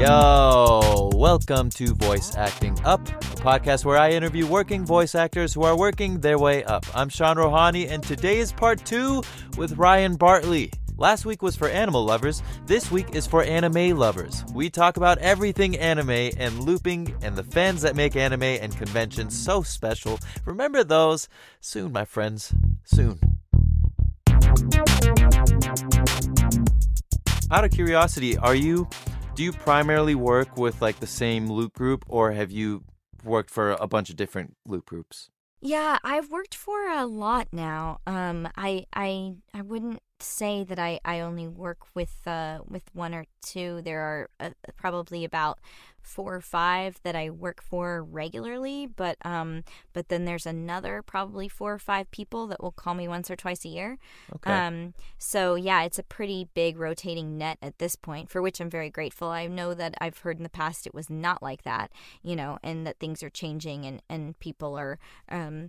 Yo, welcome to Voice Acting Up, a podcast where I interview working voice actors who are working their way up. I'm Sean Rohani, and today is part two with Ryan Bartley. Last week was for animal lovers. This week is for anime lovers. We talk about everything anime and looping and the fans that make anime and conventions so special. Remember those? Soon, my friends. Soon. Out of curiosity, are you do you primarily work with like the same loop group or have you worked for a bunch of different loop groups? Yeah, I've worked for a lot now. Um, I I I wouldn't say that I, I only work with uh with one or two. There are uh, probably about four or five that I work for regularly, but um but then there's another probably four or five people that will call me once or twice a year. Okay. Um so yeah, it's a pretty big rotating net at this point, for which I'm very grateful. I know that I've heard in the past it was not like that, you know, and that things are changing and and people are um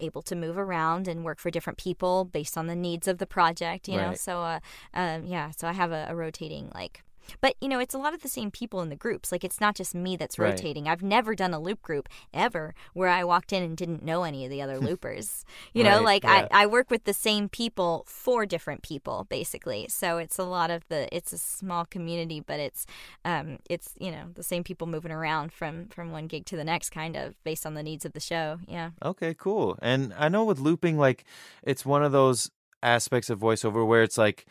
able to move around and work for different people based on the needs of the project, you know. So uh um yeah, so I have a, a rotating like but you know, it's a lot of the same people in the groups. Like it's not just me that's Right. rotating. I've never done a loop group ever where I walked in and didn't know any of the other loopers. You know, like yeah. I, I work with the same people for different people basically. So it's a lot of the it's a small community, but it's um it's, you know, the same people moving around from from one gig to the next kind of based on the needs of the show. Yeah. Okay, cool. And I know with looping, like, it's one of those aspects of voiceover where it's like,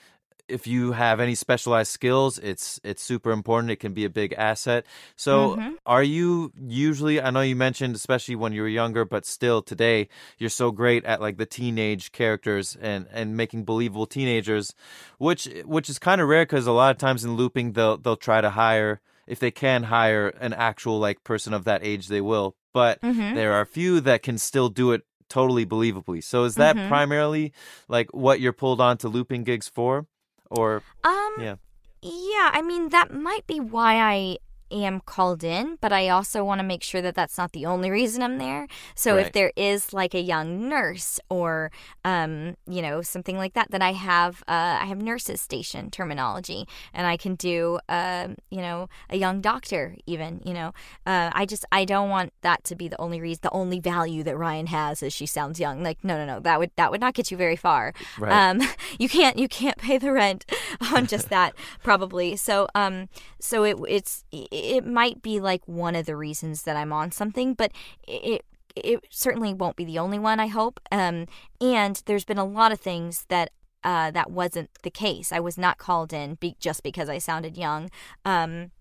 if you have any specialized skills, it's it's super important. It can be a big asset. So, Mhm. are you usually? I know you mentioned, especially when you were younger, but still today, you're so great at like the teenage characters and and making believable teenagers, which which is kind of rare because a lot of times in looping, they'll they'll try to hire if they can hire an actual like person of that age, they will. But Mhm. there are a few that can still do it totally believably. So is that Mhm. primarily like what you're pulled on to looping gigs for? Or Um Yeah. Yeah, I mean that might be why I am called in, but I also want to make sure that that's not the only reason I'm there. So if there is like a young nurse or um, you know, something like that, then I have uh, I have nurses station terminology, and I can do um, you know, a young doctor even. You know, uh, I just I don't want that to be the only reason, the only value that Ryan has is she sounds young. Like no, no, no, that would that would not get you very far. Right. Um, you can't you can't pay the rent on just that probably. So um, so it it's it might be like one of the reasons that I'm on something, but it it certainly won't be the only one. I hope. Um, and there's been a lot of things that. Uh, that wasn't the case. I was not called in be- just because I sounded young. Um,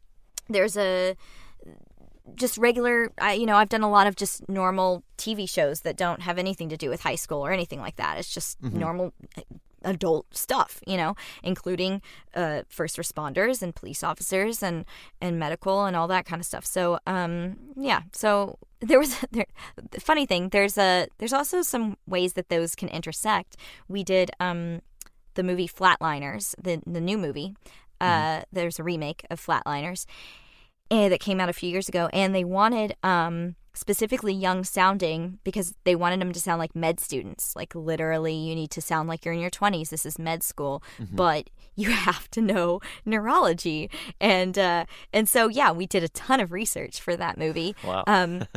there's a just regular I, you know i've done a lot of just normal tv shows that don't have anything to do with high school or anything like that it's just normal uh, adult stuff you know including uh, first responders and police officers and and medical and all that kind of stuff. So um yeah so there was there, the funny thing there's a there's also some ways that those can intersect. We did um the movie flatliners the the new movie. Uh there's a remake of flatliners eh, that came out a few years ago, and they wanted um, specifically young sounding because they wanted them to sound like med students. Like literally, you need to sound like you're in your 20s. This is med school, but you have to know neurology, and uh, and so yeah, we did a ton of research for that movie. Wow. Um,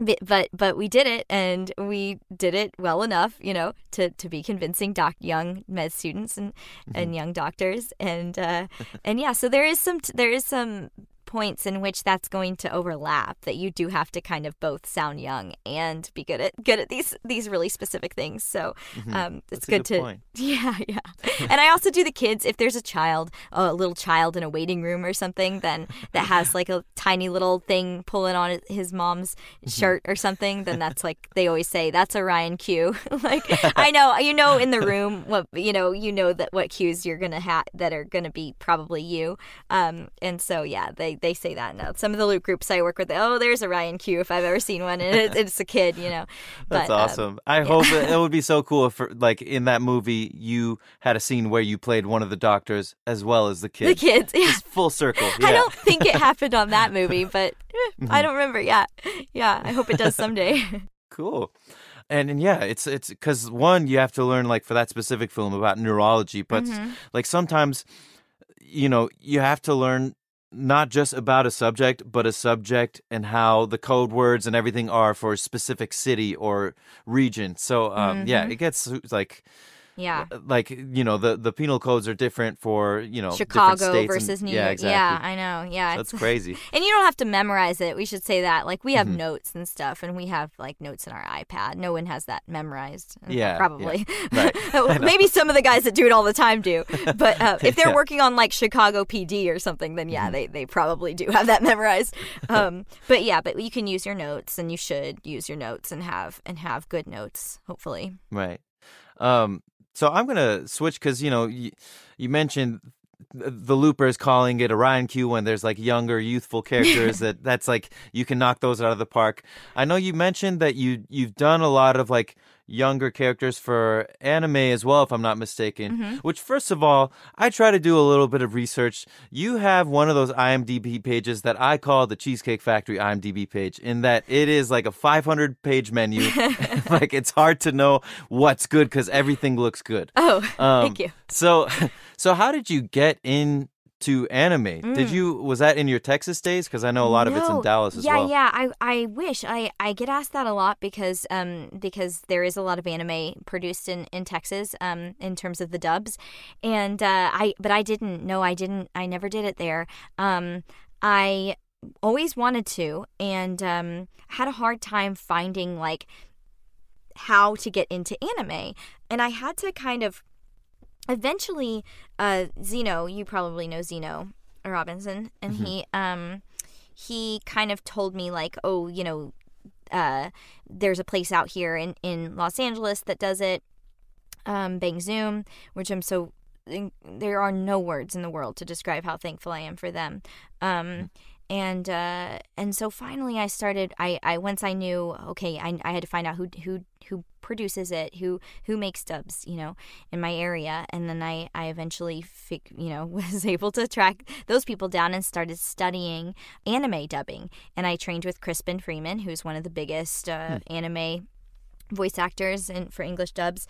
but but but we did it and we did it well enough you know to to be convincing doc young med students and and young doctors and uh and yeah so there is some there is some points in which that's going to overlap that you do have to kind of both sound young and be good at good at these these really specific things. So um it's good, good to point. yeah yeah. And i also do the kids if there's a child a little child in a waiting room or something then that has like a tiny little thing pulling on his mom's shirt or something then that's like they always say that's a ryan cue like i know you know in the room what you know you know that what cues you're gonna have that are gonna be probably you. Um and so yeah they they say that now some of the loop groups i work with oh there's a ryan cue if i've ever seen one and it's, it's a kid you know That's But, um, awesome. I hope it, it would be so cool if, like, in that movie, you had a scene where you played one of the doctors as well as the kids. the kids. yeah Just full circle. I Yeah. Mm-hmm. don't think it happened on that movie, but eh, I don't remember. Yeah, yeah. I hope it does someday. Cool. And, and yeah, it's it's because one you have to learn like for that specific film about neurology, but Mhm. like sometimes, you know, you have to learn not just about a subject, but a subject and how the code words and everything are for a specific city or region. So, um, yeah, Mm-hmm. it gets like Yeah. like you know the the penal codes are different for you know Chicago states and- versus New yeah, York. exactly. Yeah, I know. Yeah, That's it's- crazy. And you don't have to memorize it. We should say that. Like we have Mm-hmm. notes and stuff, and we have like notes in our iPad. No one has that memorized. Uh, Yeah, probably. yeah. Right. Maybe some of the guys that do it all the time do. But uh, if they're Yeah. working on like Chicago PD or something, then yeah, they they probably do have that memorized. Um, but yeah, but you can use your notes, and you should use your notes and have and have good notes. Hopefully. Right. Um, so I'm gonna switch because you know you, you mentioned th- the loopers calling it a Ryan cue when there's like younger, youthful characters that that's like you can knock those out of the park. I know you mentioned that you you've done a lot of like younger characters for anime as well, if I'm not mistaken. Which, first of all, I try to do a little bit of research. You have one of those IMDb pages that I call the Cheesecake Factory IMDb page, in that it is like a 500 page menu. like it's hard to know what's good because everything looks good. Oh, Um, thank you. So, so how did you get into anime? Did you was that in your Texas days? Because I know a lot of it's in Mm. Dallas as yeah, well. Yeah, I I wish I I get asked that a lot because um because there is a lot of anime produced in in Texas um in terms of the dubs, and uh, I but I didn't no I didn't I never did it there. Um, I always wanted to and um had a hard time finding like how to get into anime, and I had to kind of eventually uh Zeno you probably know Zeno Robinson and he um he kind of told me like oh you know uh there's a place out here in in Los Angeles that does it um Bang Zoom which I'm so there are no words in the world to describe how thankful I am for them. Um and uh and so finally I started I I once I knew okay I I had to find out who who who produces it who who makes dubs you know in my area. And then I I eventually fig, you know was able to track those people down and started studying anime dubbing. And I trained with Crispin Freeman who's one of the biggest uh, anime voice actors in, for English dubs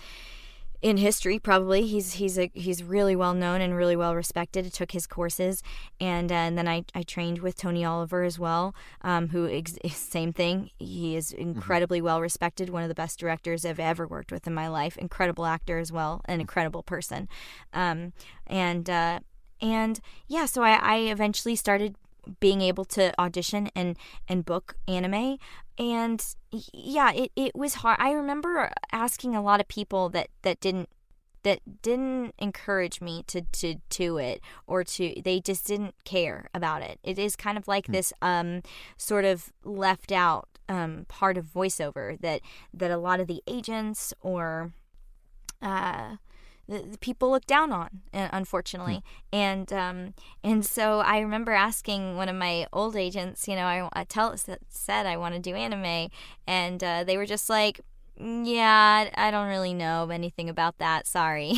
in history probably. He's he's a he's really well known and really well respected. I took his courses and, uh, and then I, I trained with Tony Oliver as well um, who ex- same thing. He is incredibly well respected one of the best directors I've ever worked with in my life. Incredible actor as well an incredible person. Um, and uh, and yeah so I, I eventually started being able to audition and and book anime and yeah it, it was hard. I remember asking a lot of people that that didn't that didn't encourage me to to do it or to they just didn't care about it. It is kind of like this um sort of left out um part of voiceover that that a lot of the agents or uh the, people look down on, uh, unfortunately. And um, and so I remember asking one of my old agents, you know, I, I tell said I want to do anime, and uh, they were just like. "Mm, Yeah, I don't really know anything about that. Sorry.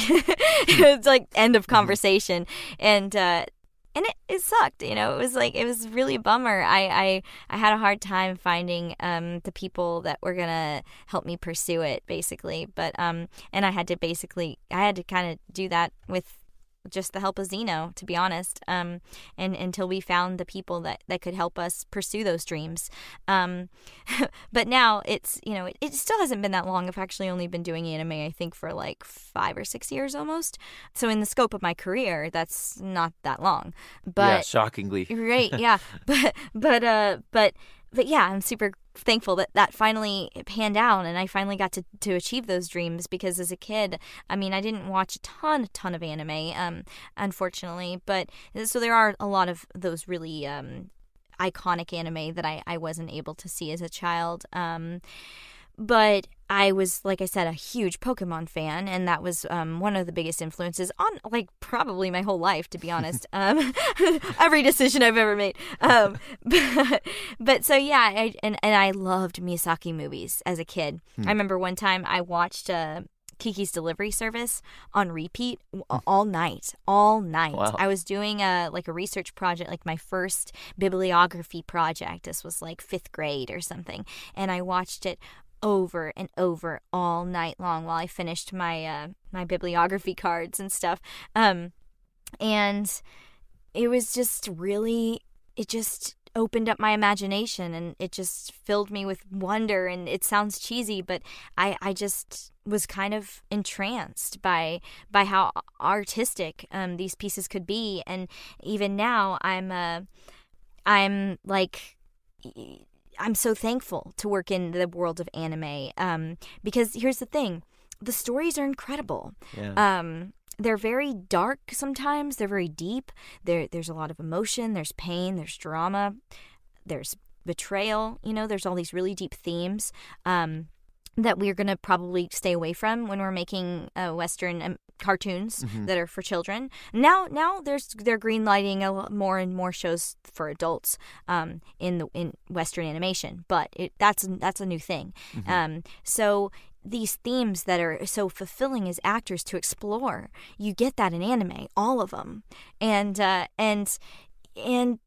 it's like end of conversation, and uh, and it, it sucked. You know, it was like it was really bummer. I I, I had a hard time finding um, the people that were gonna help me pursue it, basically. But um, and I had to basically I had to kind of do that with just the help of Zeno, to be honest. Um, and until we found the people that, that could help us pursue those dreams. Um, but now it's you know it, it still hasn't been that long. I've actually only been doing anime I think for like five or six years almost. So in the scope of my career, that's not that long. But yeah, shockingly. right yeah but but uh but but yeah i'm super thankful that that finally panned out and i finally got to to achieve those dreams because as a kid i mean i didn't watch a ton ton of anime um unfortunately but so there are a lot of those really um iconic anime that i i wasn't able to see as a child um but I was, like I said, a huge Pokemon fan, and that was um, one of the biggest influences on, like, probably my whole life, to be honest. um, every decision I've ever made. Um, but, but so yeah, I, and and I loved Miyazaki movies as a kid. I remember one time I watched. Uh, Kiki's Delivery Service on repeat all night, all night. Wow. I was doing a like a research project, like my first bibliography project. This was like fifth grade or something, and I watched it over and over all night long while I finished my uh, my bibliography cards and stuff. Um, and it was just really it just opened up my imagination and it just filled me with wonder and it sounds cheesy but I I just was kind of entranced by by how artistic um, these pieces could be and even now I'm uh, I'm like I'm so thankful to work in the world of anime um, because here's the thing the stories are incredible. Yeah. Um, they're very dark sometimes. They're very deep. There, there's a lot of emotion. There's pain. There's drama. There's betrayal. You know, there's all these really deep themes. Um, that we're going to probably stay away from when we're making uh, Western um, cartoons Mhm. that are for children. Now, now there's they're greenlighting a lot more and more shows for adults um, in the in Western animation, but it, that's that's a new thing. Mhm. Um, so these themes that are so fulfilling as actors to explore, you get that in anime, all of them, and uh, and and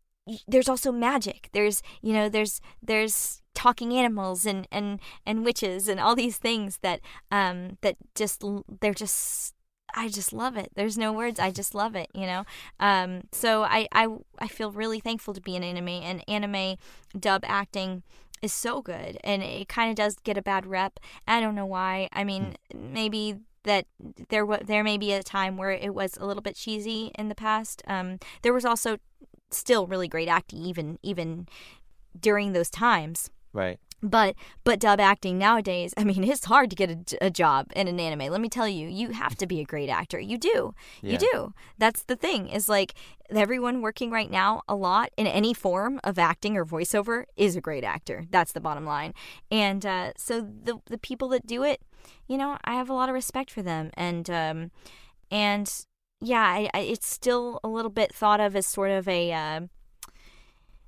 there's also magic. There's you know there's there's talking animals and and and witches and all these things that um that just they're just I just love it. There's no words. I just love it, you know. Um, so I, I I feel really thankful to be in anime and anime dub acting is so good and it kind of does get a bad rep. I don't know why. I mean, maybe that there wa there may be a time where it was a little bit cheesy in the past. Um, there was also still really great acting even even during those times. Right. But but dub acting nowadays, I mean, it's hard to get a, a job in an anime. Let me tell you, you have to be a great actor. You do, Yeah. you do. That's the thing. Is like everyone working right now a lot in any form of acting or voiceover is a great actor. That's the bottom line. And uh, so the the people that do it, you know, I have a lot of respect for them. And um, and yeah, I, I, it's still a little bit thought of as sort of a. Uh,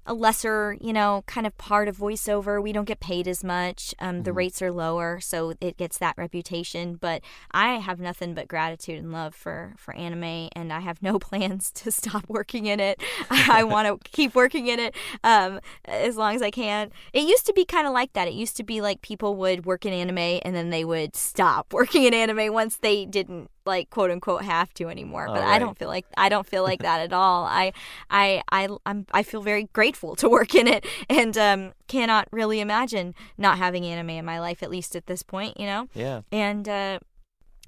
a lesser, you know, kind of part of voiceover. We don't get paid as much. Um, The Mhm. rates are lower, so it gets that reputation. But I have nothing but gratitude and love for for anime, and I have no plans to stop working in it. I want to keep working in it um, as long as I can. It used to be kind of like that. It used to be like people would work in anime and then they would stop working in anime once they didn't like quote unquote have to anymore. But I don't feel like I don't feel like that at all. I I I I'm, I feel very grateful to work in it and um, cannot really imagine not having anime in my life at least at this point. You know, Yeah. and uh,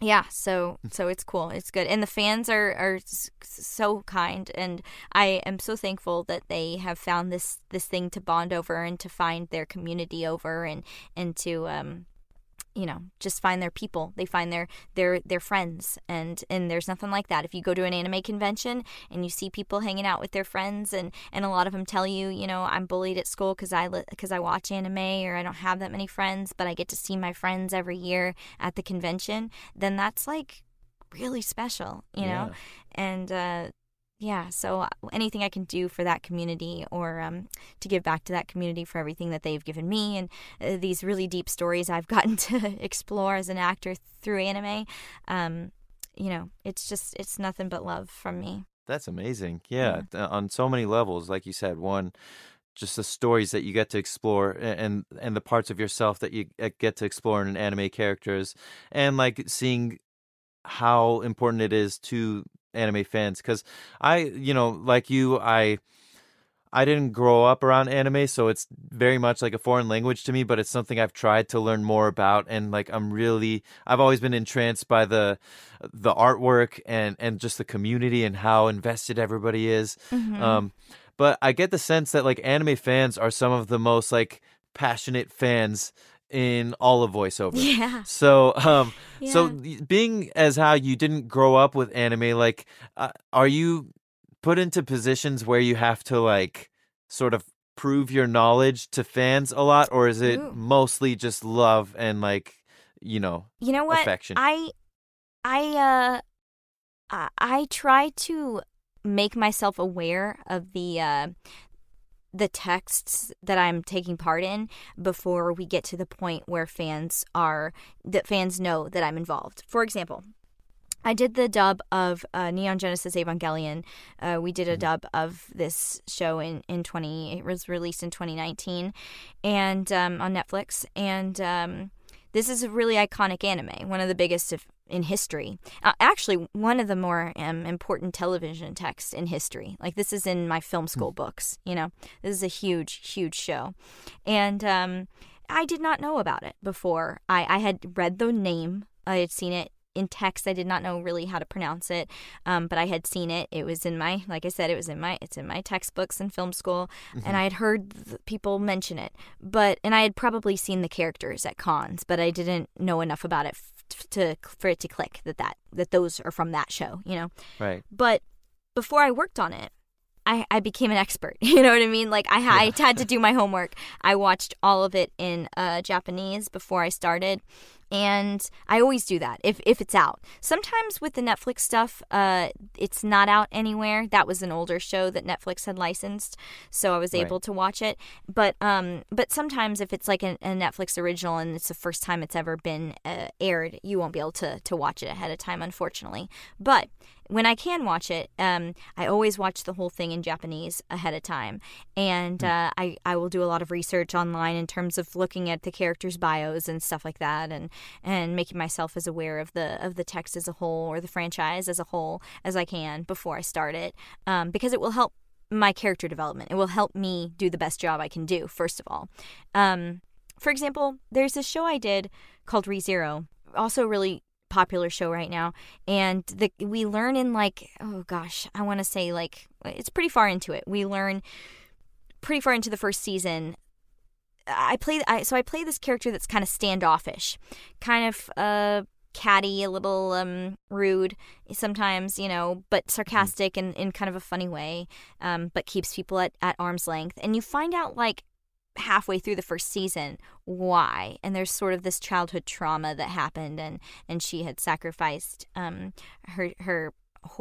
yeah, so so it's cool. It's good, and the fans are are so kind, and I am so thankful that they have found this this thing to bond over and to find their community over and and to um you know just find their people. They find their their their friends. And and there's nothing like that. If you go to an anime convention and you see people hanging out with their friends and and a lot of them tell you you know i'm bullied at school because i because i watch anime or i don't have that many friends but i get to see my friends every year at the convention then that's like really special you know? And uh yeah so anything i can do for that community or um, to give back to that community for everything that they've given me and uh, these really deep stories i've gotten to explore as an actor through anime um, you know it's just it's nothing but love from me That's amazing. Yeah, th- on so many levels, like you said, one just the stories that you get to explore and and the parts of yourself that you uh, get to explore in anime characters and like seeing how important it is to anime fans cuz I, you know, like you, I I didn't grow up around anime, so it's very much like a foreign language to me, but it's something I've tried to learn more about and like I'm really I've always been entranced by the the artwork and and just the community and how invested everybody is. Mhm. Um but I get the sense that like anime fans are some of the most like passionate fans in all of voiceover. yeah So, um, so Yeah. y- being as how you didn't grow up with anime, like, uh, are you put into positions where you have to like sort of prove your knowledge to fans a lot, or is it Ooh. mostly just love and like, you know, you know what affection? i i uh I, I try to make myself aware of the uh the texts that I'm taking part in before we get to the point where fans are that fans know that I'm involved. For example, I did the dub of uh, Neon Genesis Evangelion. Uh, we did a Mhm. dub of this show in, in 20, it was released in 2019 and um, on Netflix. And um, this is a really iconic anime, one of the biggest, if in history. Uh, actually, one of the more um, important television texts in history. Like this is in my film school books. You know, this is a huge, huge show, and um, I did not know about it before. I, I had read the name. I had seen it in text. I did not know really how to pronounce it, um, but I had seen it. It was in my, like I said, it was in my, it's in my textbooks in film school, mm-hmm. and I had heard people mention it. But and I had probably seen the characters at cons, but I didn't know enough about it to for it to click that that that those are from that show, you know. Right. But before I worked on it, I, I became an expert. You know what I mean? Like I, I had to do my homework. I watched all of it in uh, Japanese before I started and I always do that if if it's out. Sometimes with the Netflix stuff, uh, it's not out anywhere. That was an older show that Netflix had licensed, so I was able right. to watch it. But um, but sometimes if it's like a, a, Netflix original and it's the first time it's ever been uh, aired, you won't be able to to watch it ahead of time, unfortunately. But when I can watch it, um, I always watch the whole thing in Japanese ahead of time, and hmm. uh, I I will do a lot of research online in terms of looking at the characters' bios and stuff like that, and and making myself as aware of the of the text as a whole or the franchise as a whole as I can before I start it, um, because it will help my character development. It will help me do the best job I can do. First of all, um, for example, there's this show I did called ReZero also really popular show right now. And the we learn in like oh gosh i want to say like it's pretty far into it. We learn pretty far into the first season. I play I, so i play this character that's kind of standoffish kind of uh catty a little um rude sometimes you know but sarcastic and in kind of a funny way um but keeps people at, at arm's length. And you find out like halfway through the first season why and there's sort of this childhood trauma that happened and and she had sacrificed um her her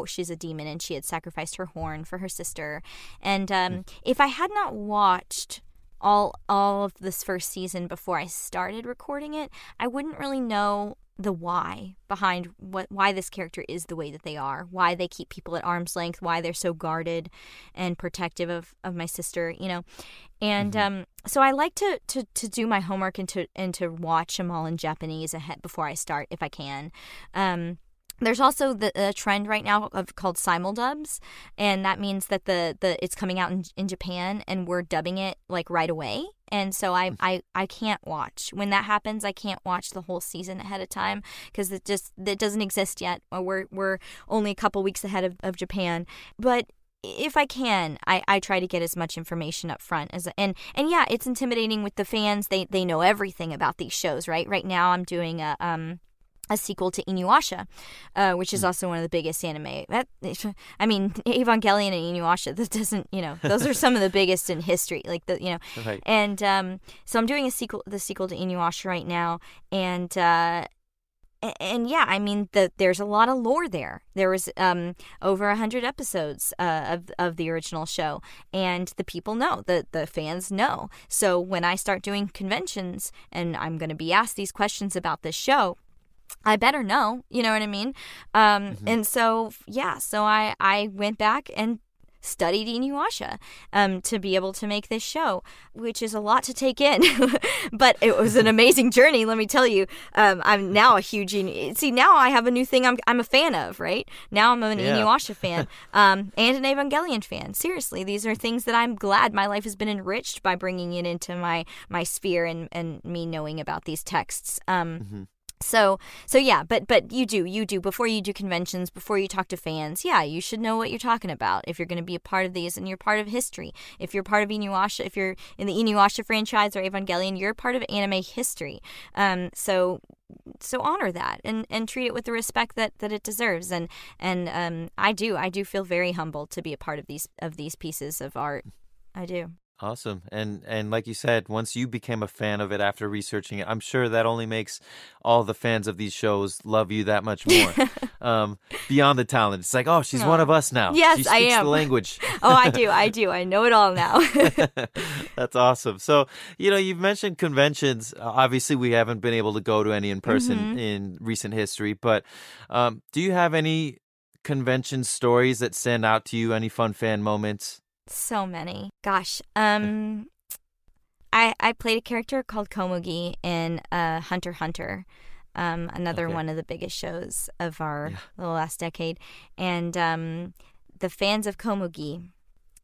she's a demon and she had sacrificed her horn for her sister and um mm. if i had not watched all all of this first season before i started recording it i wouldn't really know the why behind what why this character is the way that they are, why they keep people at arm's length, why they're so guarded and protective of, of my sister, you know. And mm-hmm. um, so I like to, to to do my homework and to and to watch them all in Japanese ahead before I start if I can. Um, there's also the trend right now of called simuldubs, and that means that the, the it's coming out in, in Japan and we're dubbing it like right away. And so I, mm. I I can't watch when that happens. I can't watch the whole season ahead of time because it just it doesn't exist yet. We're we're only a couple weeks ahead of, of Japan, but if I can, I, I try to get as much information up front as and and yeah, it's intimidating with the fans. They they know everything about these shows, right? Right now, I'm doing a um a sequel to Inuyasha, uh, which is hmm. also one of the biggest anime. That I mean, Evangelion and Inuyasha. That doesn't, you know, those are some of the biggest in history. Like the, you know, right. and um, so I'm doing a sequel, the sequel to Inuyasha right now, and uh, and yeah, I mean, the, there's a lot of lore there. There was um, over a hundred episodes uh, of of the original show, and the people know, the the fans know. So when I start doing conventions and I'm going to be asked these questions about this show, I better know, you know what I mean? Um, mm-hmm. And so, yeah, so I, I went back and studied Inuyasha um, to be able to make this show, which is a lot to take in. but it was an amazing journey, let me tell you. Um, I'm now a huge Inu- see now I have a new thing I'm I'm a fan of. Right now I'm an yeah. Inuyasha fan um, and an Evangelion fan. Seriously, these are things that I'm glad my life has been enriched by bringing it into my my sphere and and me knowing about these texts. Um, mm-hmm so so yeah but but you do you do. Before you do conventions before you talk to fans yeah you should know what you're talking about. If you're going to be a part of these and you're part of history. If you're part of Inuyasha if you're in the Inuyasha franchise or Evangelion you're part of anime history. Um so so honor that and and treat it with the respect that that it deserves. And and um I do I do feel very humbled to be a part of these of these pieces of art. I do Awesome. And and like you said, once you became a fan of it after researching it, I'm sure that only makes all the fans of these shows love you that much more. um, beyond the talent. It's like, oh, she's one of us now. Yes, she speaks I am. the language. oh, I do. I do. I know it all now. That's awesome. So, you know, you've mentioned conventions. Uh, obviously, we haven't been able to go to any in person mm-hmm. in recent history, but um, do you have any convention stories that stand out to you? Any fun fan moments? So many. Gosh. Um I I played a character called Komugi in uh Hunter Hunter. um, another Okay. one of the biggest shows of our Yeah. the last decade, and um, the fans of Komugi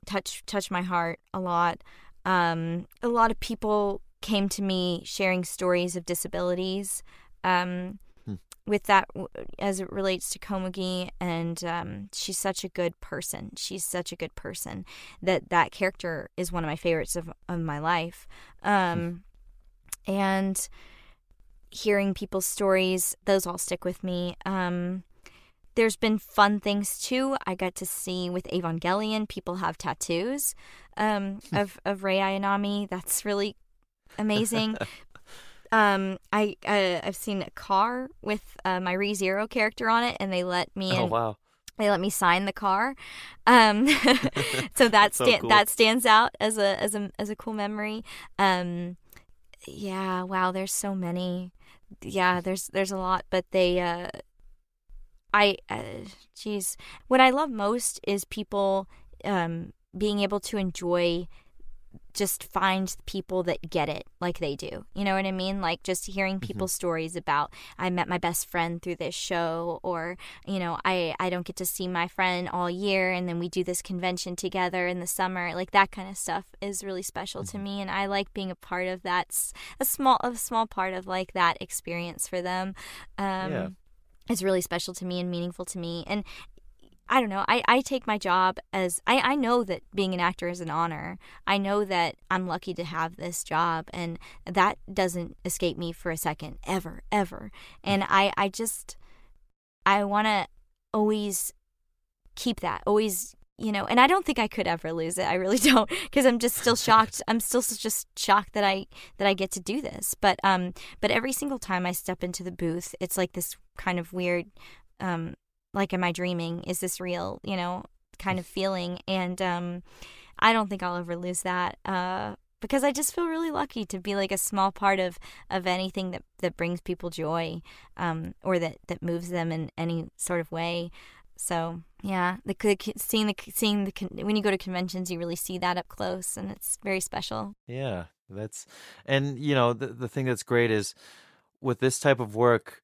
touch touch my heart a lot. Um, a lot of people came to me sharing stories of disabilities. Um. With that, as it relates to Komugi, and um, she's such a good person. She's such a good person that that character is one of my favorites of, of my life. Um, and hearing people's stories, those all stick with me. Um, there's been fun things too. I got to see with Evangelion, people have tattoos um, of of Rei Ayanami. That's really amazing. Um, I uh, I've seen a car with uh, my Re Zero character on it, and they let me Oh in. wow. they let me sign the car. Um so that So sta- cool. that stands out as a as a as a cool memory. Um yeah wow there's so many. Yeah there's there's a lot but they uh i uh, geez. What i love most is people um being able to enjoy just find people that get it like they do. You know what I mean? Like just hearing people's stories about I met my best friend through this show or you know, I I don't get to see my friend all year and then we do this convention together in the summer. Like that kind of stuff is really special to me and I like being a part of that a small a small part of like that experience for them. Um Yeah. it's really special to me and meaningful to me. And I don't know. I, I take my job as I, I know that being an actor is an honor. I know that I'm lucky to have this job and that doesn't escape me for a second, ever, ever. And I, I just I wanna always keep that. Always you know, and I don't think I could ever lose it. I really don't, because I'm just still shocked. I'm still just shocked that I that I get to do this. But um, but every single time I step into the booth, it's like this kind of weird, um, like, am I dreaming? Is this real? You know, kind of feeling. And um, I don't think I'll ever lose that. Uh, because I just feel really lucky to be like a small part of of anything that that brings people joy, um, or that that moves them in any sort of way. So yeah, the, the seeing the seeing the when you go to conventions, you really see that up close, and it's very special. Yeah, that's and you know the the thing that's great is with this type of work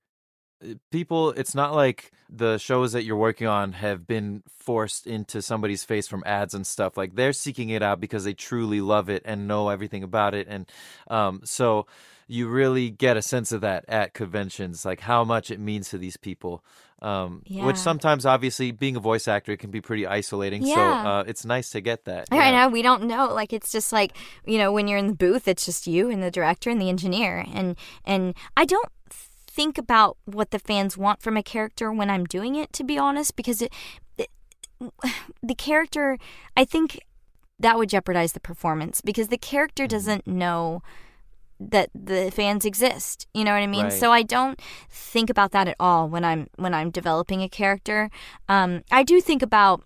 people it's not like the shows that you're working on have been forced into somebody's face from ads and stuff like they're seeking it out because they truly love it and know everything about it and um so you really get a sense of that at conventions like how much it means to these people um Yeah. which sometimes obviously being a voice actor it can be pretty isolating so Yeah. uh it's nice to get that I yeah. know we don't know. Like it's just like you know when you're in the booth, it's just you and the director and the engineer, and and I don't think about what the fans want from a character when I'm doing it, to be honest, because it, it the character, I think that would jeopardize the performance because the character doesn't know that the fans exist you know what i mean? Right. so i don't think about that at all when i'm when i'm developing a character. Um i do think about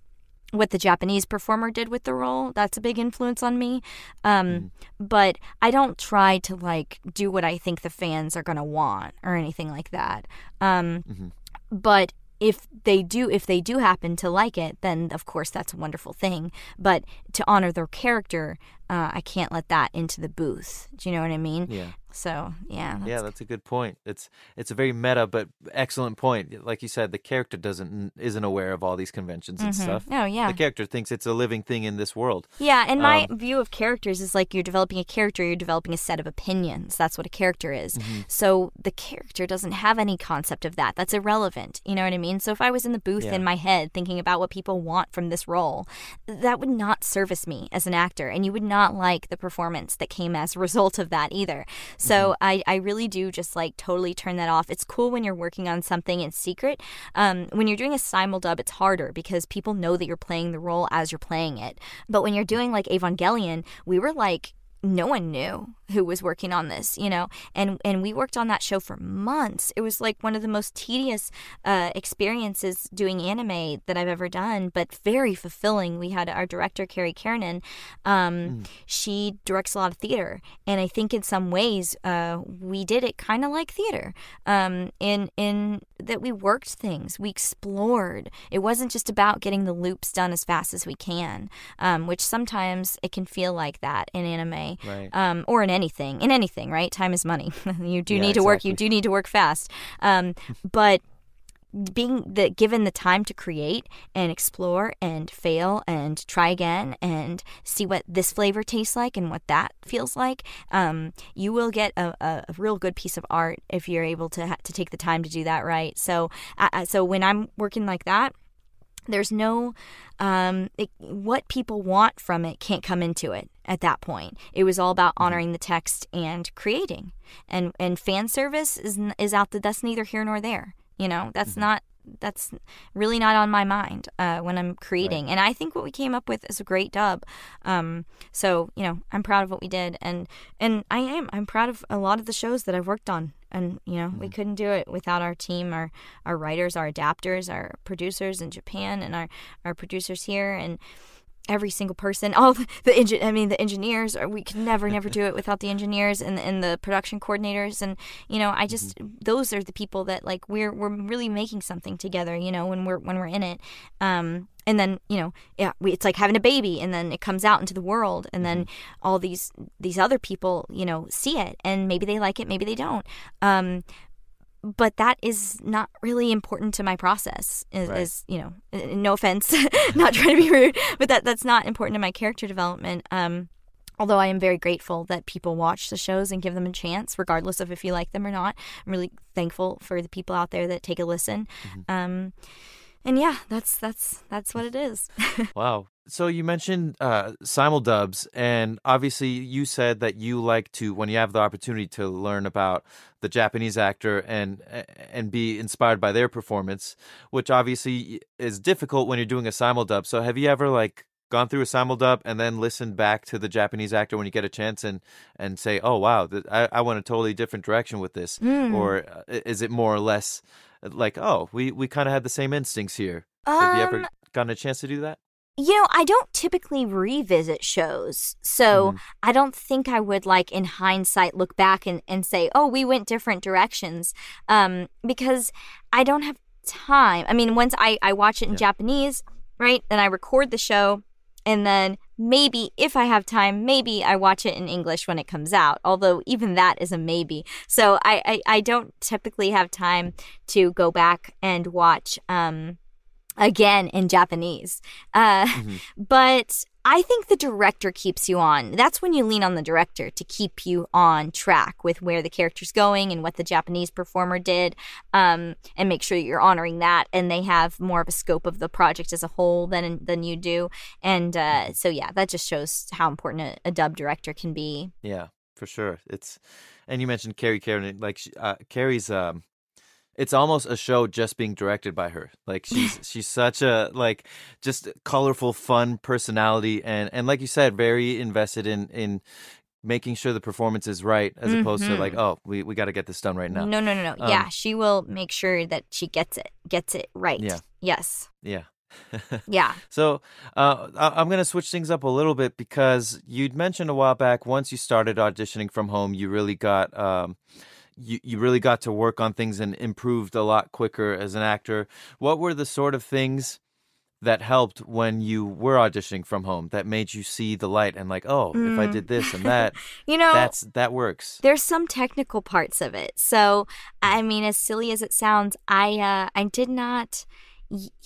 what the Japanese performer did with the role. That's a big influence on me. Um, But I don't try to like do what I think the fans are gonna want or anything like that. Um, Mhm. But if they do, if they do happen to like it, then of course that's a wonderful thing. But to honor their character, uh, I can't let that into the booth. Do you know what I mean? yeah So yeah, Yeah, that's a good point. It's it's a very meta but excellent point. Like you said, the character doesn't isn't aware of all these conventions and Mhm. stuff. Oh yeah, The character thinks it's a living thing in this world. Yeah, and my Um, view of characters is like you're developing a character, you're developing a set of opinions. That's what a character is. So the character doesn't have any concept of that. That's irrelevant. You know what I mean? So if I was in the booth Yeah. in my head thinking about what people want from this role, that would not service me as an actor, and you would not like the performance that came as a result of that either. So I, I really do just like totally turn that off. It's cool when you're working on something in secret. Um, when you're doing a simuldub, it's harder because people know that you're playing the role as you're playing it. But when you're doing like Evangelion, we were like no one knew who was working on this, you know, and and we worked on that show for months. It was like one of the most tedious uh, experiences doing anime that I've ever done, but very fulfilling. We had our director Carrie Keranen. Um, She directs a lot of theater, and I think in some ways uh, we did it kind of like theater. Um, in in that we worked things, we explored. It wasn't just about getting the loops done as fast as we can, um, which sometimes it can feel like that in anime Right. um, or in anything. In anything, right? Time is money. you do Yeah, need to work. You do need to work fast. Um, but being the given the time to create and explore and fail and try again and see what this flavor tastes like and what that feels like um, you will get a, a, real good piece of art if you're able to ha- to take the time to do that right? So uh, so when i'm working like that there's no um, it, what people want from it can't come into it at that point. It was all about honoring the text and creating. And and fan service is is out the that's neither here nor there you know that's not that's really not on my mind uh, when i'm creating. And i think what we came up with is a great dub. Um, so you know i'm proud of what we did. And and i am. I'm proud of a lot of the shows that i've worked on. And you know we couldn't do it without our team our our writers our adapters our producers in japan and our our producers here. And every single person all the, the engine i mean the engineers or we could never never do it without the engineers and, and the production coordinators. And you know i just those are the people that like we're we're really making something together you know when we're when we're in it. Um and then you know yeah we, it's like having a baby and then it comes out into the world and then all these these other people you know see it and maybe they like it maybe they don't. Um but that is not really important to my process is, Right. is you know no offense not trying to be rude but that that's not important to my character development um although i am very grateful that people watch the shows and give them a chance regardless of if you like them or not. I'm really thankful for the people out there that take a listen. Um and yeah that's that's that's what it is Wow. So you mentioned uh, simuldubs, and obviously you said that you like to, when you have the opportunity to learn about the Japanese actor and and be inspired by their performance, which obviously is difficult when you're doing a simuldub. So have you ever like gone through a simuldub and then listened back to the Japanese actor when you get a chance and and say, oh wow, th- I, I went a totally different direction with this, Mm. or uh, is it more or less like, oh, we we kind of had the same instincts here? Have you ever Um, gotten a chance to do that? You know, I don't typically revisit shows. So Mhm. I don't think I would like in hindsight look back and, and say, oh, we went different directions. Um, because I don't have time. I mean, once I, I watch it in Yeah. Japanese, right? Then I record the show and then maybe if I have time, maybe I watch it in English when it comes out. Although even that is a maybe. So I, I, I don't typically have time to go back and watch um again in Japanese. Uh, Mhm. But I think the director keeps you on. That's when you lean on the director to keep you on track with where the character's going and what the Japanese performer did, um, and make sure you're honoring that. And they have more of a scope of the project as a whole than than you do. And uh, so, yeah, that just shows how important a, a dub director can be. Yeah, for sure. It's and you mentioned Carrie Keranen, like she- uh, Carrie's. Um, it's almost a show just being directed by her. Like she's she's such a like just colorful, fun personality, and and like you said, very invested in in making sure the performance is right, as opposed to like, oh, we we got to get this done right now. No, no, no, no. Um, yeah, she will make sure that she gets it, gets it right. Yeah. Yes. Yeah. Yeah. So uh, I- I'm going to switch things up a little bit because you'd mentioned a while back once you started auditioning from home, you really got um, you you really got to work on things and improved a lot quicker as an actor. What were the sort of things that helped when you were auditioning from home that made you see the light and like, oh, if I Mm. did this and that, You know, that's that works. there's some technical parts of it. So, I mean, as silly as it sounds, I uh, I did not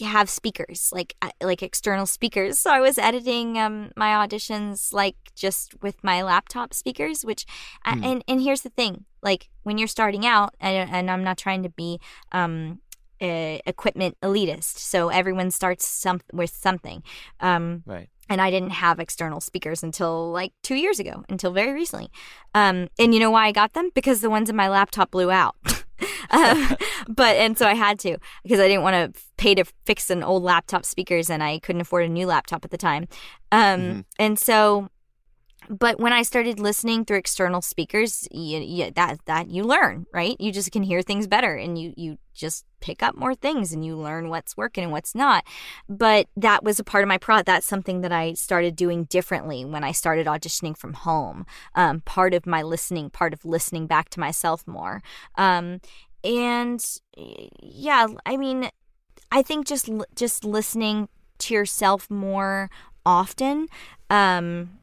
have speakers like uh, like external speakers. So I was editing um, my auditions like just with my laptop speakers. Which I- Hmm. and and here's the thing: like when you're starting out, and, and I'm not trying to be um, uh, equipment elitist. So everyone starts some with something. Um, Right. and I didn't have external speakers until like two years ago, until very recently. Um, and you know why I got them? Because the ones in my laptop blew out. um, but and so I had to because I didn't want to pay to fix an old laptop speakers, and I couldn't afford a new laptop at the time. Um, Mhm. And so, but when I started listening through external speakers, you, you, that that you learn, right? You just can hear things better, and you you just pick up more things, and you learn what's working and what's not. But that was a part of my pro. That's something that I started doing differently when I started auditioning from home. Um, part of my listening, part of listening back to myself more. Um, and yeah, I mean, I think just just listening to yourself more often. Um,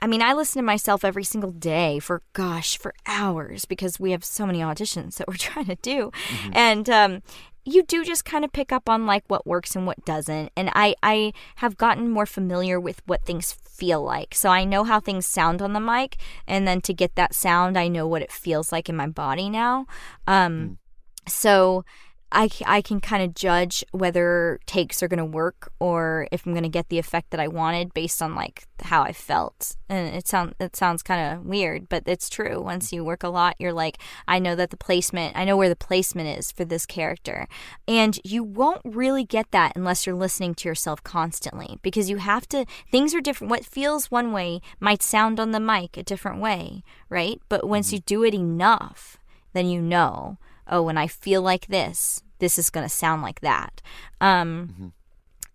I mean, I listen to myself every single day for gosh, for hours because we have so many auditions that we're trying to do, mm-hmm. and um, you do just kind of pick up on like what works and what doesn't. And I I have gotten more familiar with what things feel like, so I know how things sound on the mic, and then to get that sound, I know what it feels like in my body now. Um, mm. so I, I can kind of judge whether takes are going to work or if I'm going to get the effect that I wanted based on like how I felt. And it sounds it sounds kind of weird, but it's true. Once you work a lot, you're like, I know that the placement, I know where the placement is for this character. And you won't really get that unless you're listening to yourself constantly because you have to things are different. What feels one way might sound on the mic a different way, right? But once mm-hmm. you do it enough, then you know oh, when I feel like this, this is going to sound like that. Um, mm-hmm.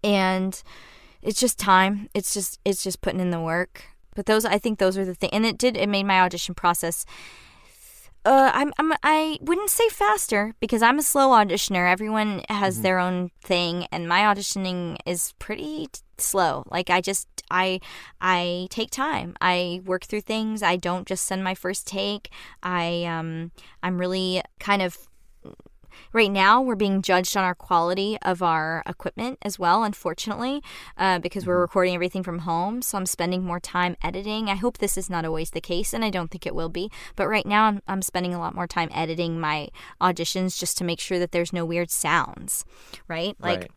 And it's just time. It's just it's just putting in the work. But those I think those are the things, and it did it made my audition process. Uh, I'm, I'm I wouldn't say faster because I'm a slow auditioner. Everyone has mm-hmm. their own thing, and my auditioning is pretty t- slow. Like I just I I take time. I work through things. I don't just send my first take. I um I'm really kind of right now we're being judged on our quality of our equipment as well unfortunately uh, because we're mm-hmm. recording everything from home so i'm spending more time editing i hope this is not always the case and i don't think it will be but right now i'm, I'm spending a lot more time editing my auditions just to make sure that there's no weird sounds right like right.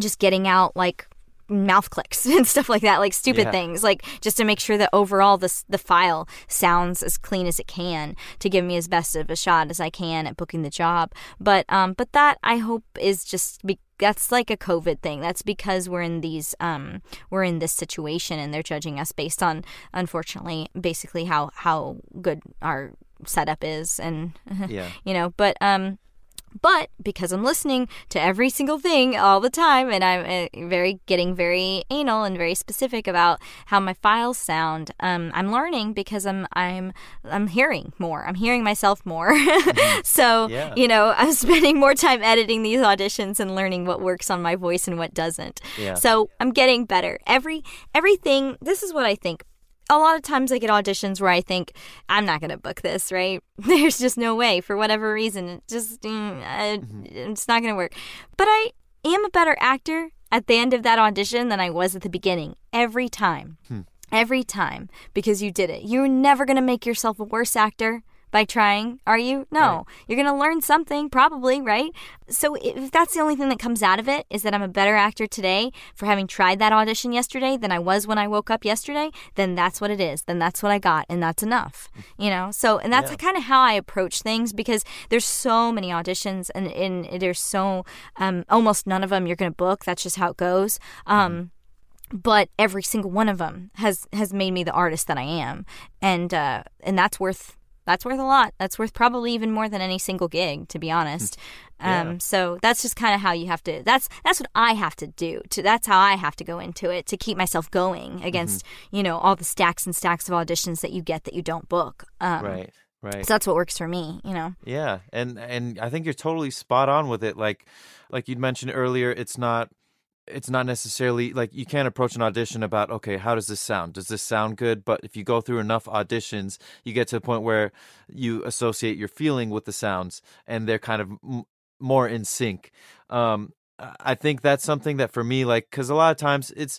just getting out like mouth clicks and stuff like that, like stupid yeah. things, like just to make sure that overall the the file sounds as clean as it can to give me as best of a shot as I can at booking the job. But um, but that I hope is just be- that's like a COVID thing. That's because we're in these um we're in this situation and they're judging us based on unfortunately basically how how good our setup is and yeah. you know but um but because I'm listening to every single thing all the time and I'm uh, very getting very anal and very specific about how my files sound, um, I'm learning because I'm I'm I'm hearing more. I'm hearing myself more. Mm-hmm. so, yeah. you know, I'm spending more time editing these auditions and learning what works on my voice and what doesn't. Yeah. So, I'm getting better. Every everything this is what I think a lot of times I get auditions where I think I'm not going to book this, right? There's just no way for whatever reason. It just mm, I, mm-hmm. it's not going to work. But I am a better actor at the end of that audition than I was at the beginning every time. Hmm. Every time because you did it. You're never going to make yourself a worse actor by trying, are you? No. Right. You're going to learn something, probably, right? So if that's the only thing that comes out of it is that I'm a better actor today for having tried that audition yesterday than I was when I woke up yesterday, then that's what it is. Then that's what I got, and that's enough, you know? So, and that's yeah. kind of how I approach things because there's so many auditions and, and there's so, um, almost none of them you're going to book. That's just how it goes. Um, mm-hmm but every single one of them has has made me the artist that I am, and uh, and that's worth that's worth a lot. That's worth probably even more than any single gig, to be honest. yeah. Um, so that's just kind of how you have to. That's that's what I have to do. To that's how I have to go into it to keep myself going against mm-hmm. you know all the stacks and stacks of auditions that you get that you don't book. Um, right. Right. So that's what works for me, you know. Yeah, and and I think you're totally spot on with it. Like, like you'd mentioned earlier, it's not it's not necessarily like you can't approach an audition about okay how does this sound? Does this sound good? But if you go through enough auditions you get to a point where you associate your feeling with the sounds and they're kind of m- more in sync. Um, i think that's something that for me like because a lot of times it's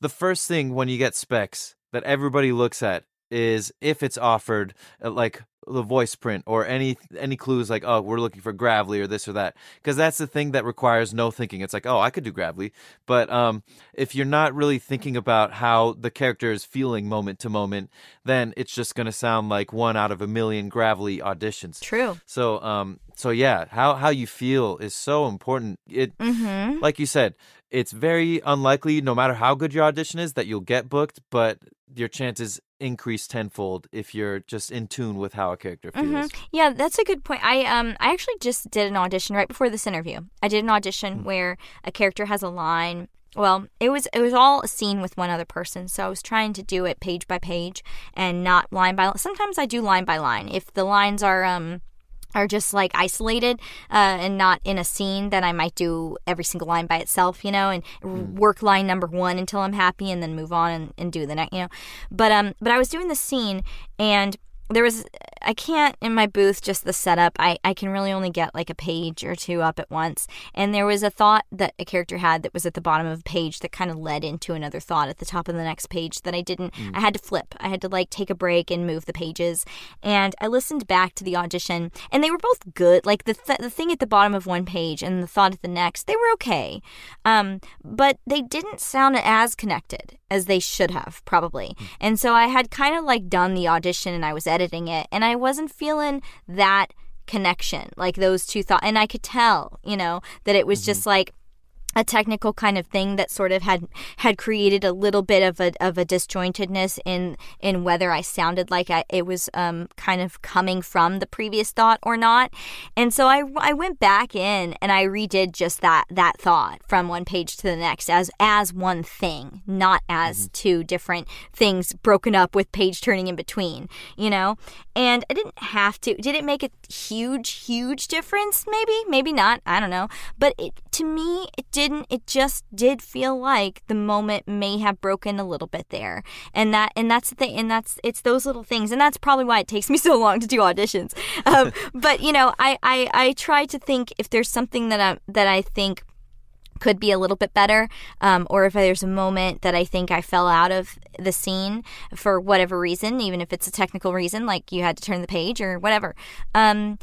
the first thing when you get specs that everybody looks at is if it's offered uh, like the voice print or any any clues like oh we're looking for gravelly or this or that because that's the thing that requires no thinking. It's like oh i could do gravelly but um if you're not really thinking about how the character is feeling moment to moment then it's just going to sound like one out of a million gravelly auditions. True. So um so yeah how how you feel is so important. It mm-hmm. like you said it's very unlikely no matter how good your audition is that you'll get booked but your chances increase tenfold if you're just in tune with how a character feels. Mm-hmm. Yeah, that's a good point. I um I actually just did an audition right before this interview. I did an audition mm-hmm. where a character has a line well, it was it was all a scene with one other person, so I was trying to do it page by page and not line by line. Sometimes I do line by line if the lines are um are just like isolated uh, and not in a scene then I might do every single line by itself, you know, and Mm. work line number one until I'm happy and then move on and, and do the next, you know. But um, but I was doing the scene and there was I can't in my booth just the setup. I I can really only get like a page or two up at once. And there was a thought that a character had that was at the bottom of a page that kind of led into another thought at the top of the next page that I didn't. I had to flip. I had to like take a break and move the pages. And I listened back to the audition, and they were both good. Like the th- the thing at the bottom of one page and the thought at the next, they were okay. Um, but they didn't sound as connected as they should have probably. And so I had kind of like done the audition and I was editing it, and I wasn't feeling that connection like those two thoughts and i could tell you know that it was mm-hmm. just like a technical kind of thing that sort of had had created a little bit of a of a disjointedness in in whether I sounded like I, it was um, kind of coming from the previous thought or not. And so I, I went back in and I redid just that that thought from one page to the next as as one thing, not as two different things broken up with page turning in between, you know? And I didn't have to. Did it make a huge huge difference? Maybe, maybe not. I don't know. But it, to me, it didn't. It just did feel like the moment may have broken a little bit there, and that and that's the thing. And that's it's those little things, and that's probably why it takes me so long to do auditions. Um, but you know, I, I I try to think if there's something that I that I think could be a little bit better, um, or if there's a moment that I think I fell out of the scene for whatever reason, even if it's a technical reason, like you had to turn the page or whatever. Um,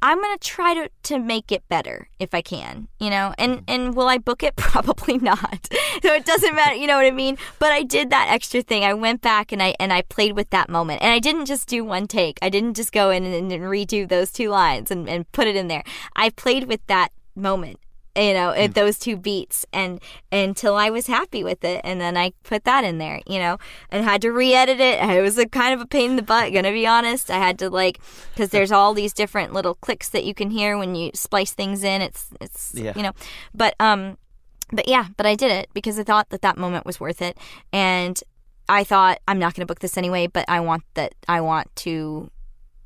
I'm gonna try to, to make it better if I can, you know. And mm-hmm. and will I book it? Probably not. so it doesn't matter, you know what I mean. But I did that extra thing. I went back and I and I played with that moment. And I didn't just do one take. I didn't just go in and, and redo those two lines and, and put it in there. I played with that moment you know at those two beats and until i was happy with it. And then i put that in there you know and had to re-edit it. It was a kind of a pain in the butt gonna be honest. I had to like because there's all these different little clicks that you can hear when you splice things in. It's it's Yeah. you know but um but yeah but i did it because i thought that that moment was worth it. And i thought i'm not gonna book this anyway but i want that i want to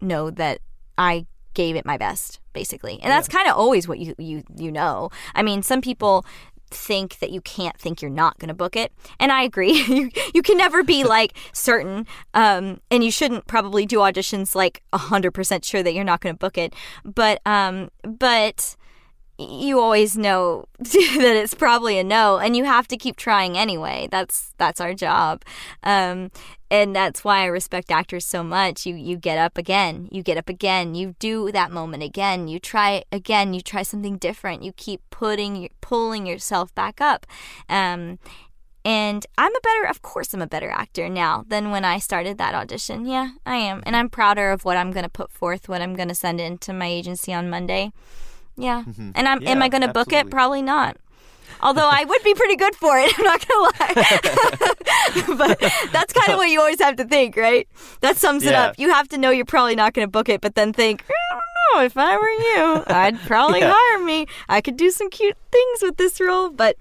know that i gave it my best basically. And that's kind of always what you you you know. I mean some people think that you can't think you're not going to book it and i agree. You you can never be like certain um and you shouldn't probably do auditions like 100% sure that you're not going to book it. But um but you always know that it's probably a no and you have to keep trying anyway that's that's our job um, and that's why i respect actors so much you you get up again you get up again you do that moment again you try again you try something different you keep putting pulling yourself back up um, and I'm a better, of course, I'm a better actor now than when I started that audition. Yeah, I am. And I'm prouder of what I'm going to put forth, what I'm going to send in to my agency on Monday. Yeah. Mm-hmm. And I'm, am I going to book it? Probably not. Although I would be pretty good for it, I'm not gonna lie. but that's kind of what you always have to think, right? That sums it up. You have to know you're probably not gonna book it, but then think, I don't know, if I were you, I'd probably Yeah. hire me. I could do some cute things with this role, but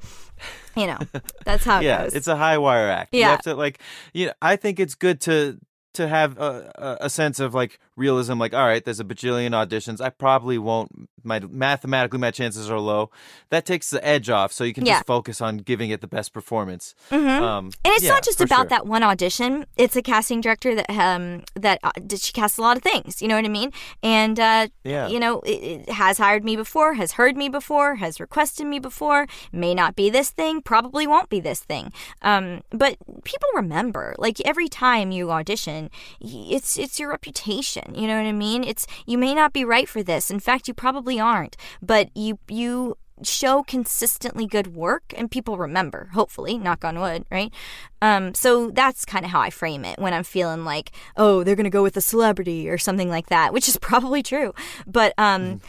you know, that's how it yeah, goes. it's a high wire act. You Yeah. have to like, you know, I think it's good to to have a, a sense of like realism. Like, all right, there's a bajillion auditions. I probably won't. My mathematically, my chances are low. That takes the edge off, so you can Yeah. just focus on giving it the best performance. Mhm. Um, And it's yeah, not just about sure. that one audition. It's a casting director that um that uh, did she casts a lot of things. You know what I mean? And uh, Yeah. you know, it, it has hired me before, has heard me before, has requested me before. May not be this thing, probably won't be this thing. Um, but people remember. Like every time you audition, it's it's your reputation. You know what I mean? It's you may not be right for this. In fact, you probably aren't. But you you show consistently good work and people remember hopefully knock on wood right um so that's kind of how i frame it when i'm feeling like oh they're gonna go with a celebrity or something like that which is probably true but um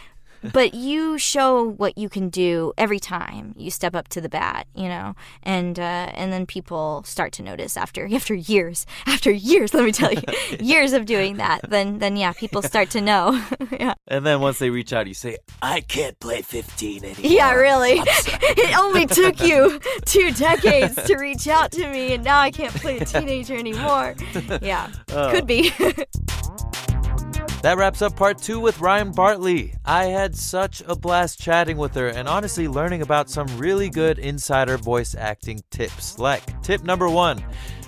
but you show what you can do every time you step up to the bat you know and uh, and then people start to notice after after years after years let me tell you years of doing that then then yeah people start to know yeah And then once they reach out, you say, "I can't play 15 anymore." Yeah, really. It only took you two decades to reach out to me, and now I can't play a teenager anymore. Yeah, Oh. could be. That wraps up part two with Ryan Bartley. I had such a blast chatting with her and honestly learning about some really good insider voice acting tips. Like tip number one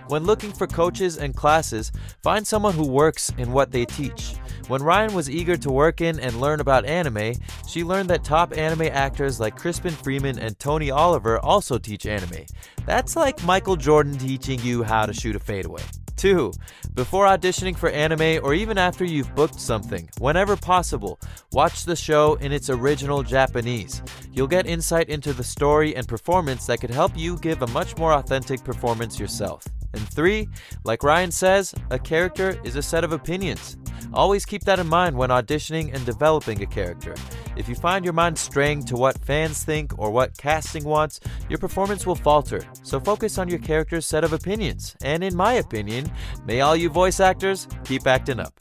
when looking for coaches and classes, find someone who works in what they teach. When Ryan was eager to work in and learn about anime, she learned that top anime actors like Crispin Freeman and Tony Oliver also teach anime. That's like Michael Jordan teaching you how to shoot a fadeaway. 2. Before auditioning for anime or even after you've booked something, whenever possible, watch the show in its original Japanese. You'll get insight into the story and performance that could help you give a much more authentic performance yourself. And 3. Like Ryan says, a character is a set of opinions. Always keep that in mind when auditioning and developing a character. If you find your mind straying to what fans think or what casting wants, your performance will falter. So focus on your character's set of opinions. And in my opinion, may all you voice actors keep acting up.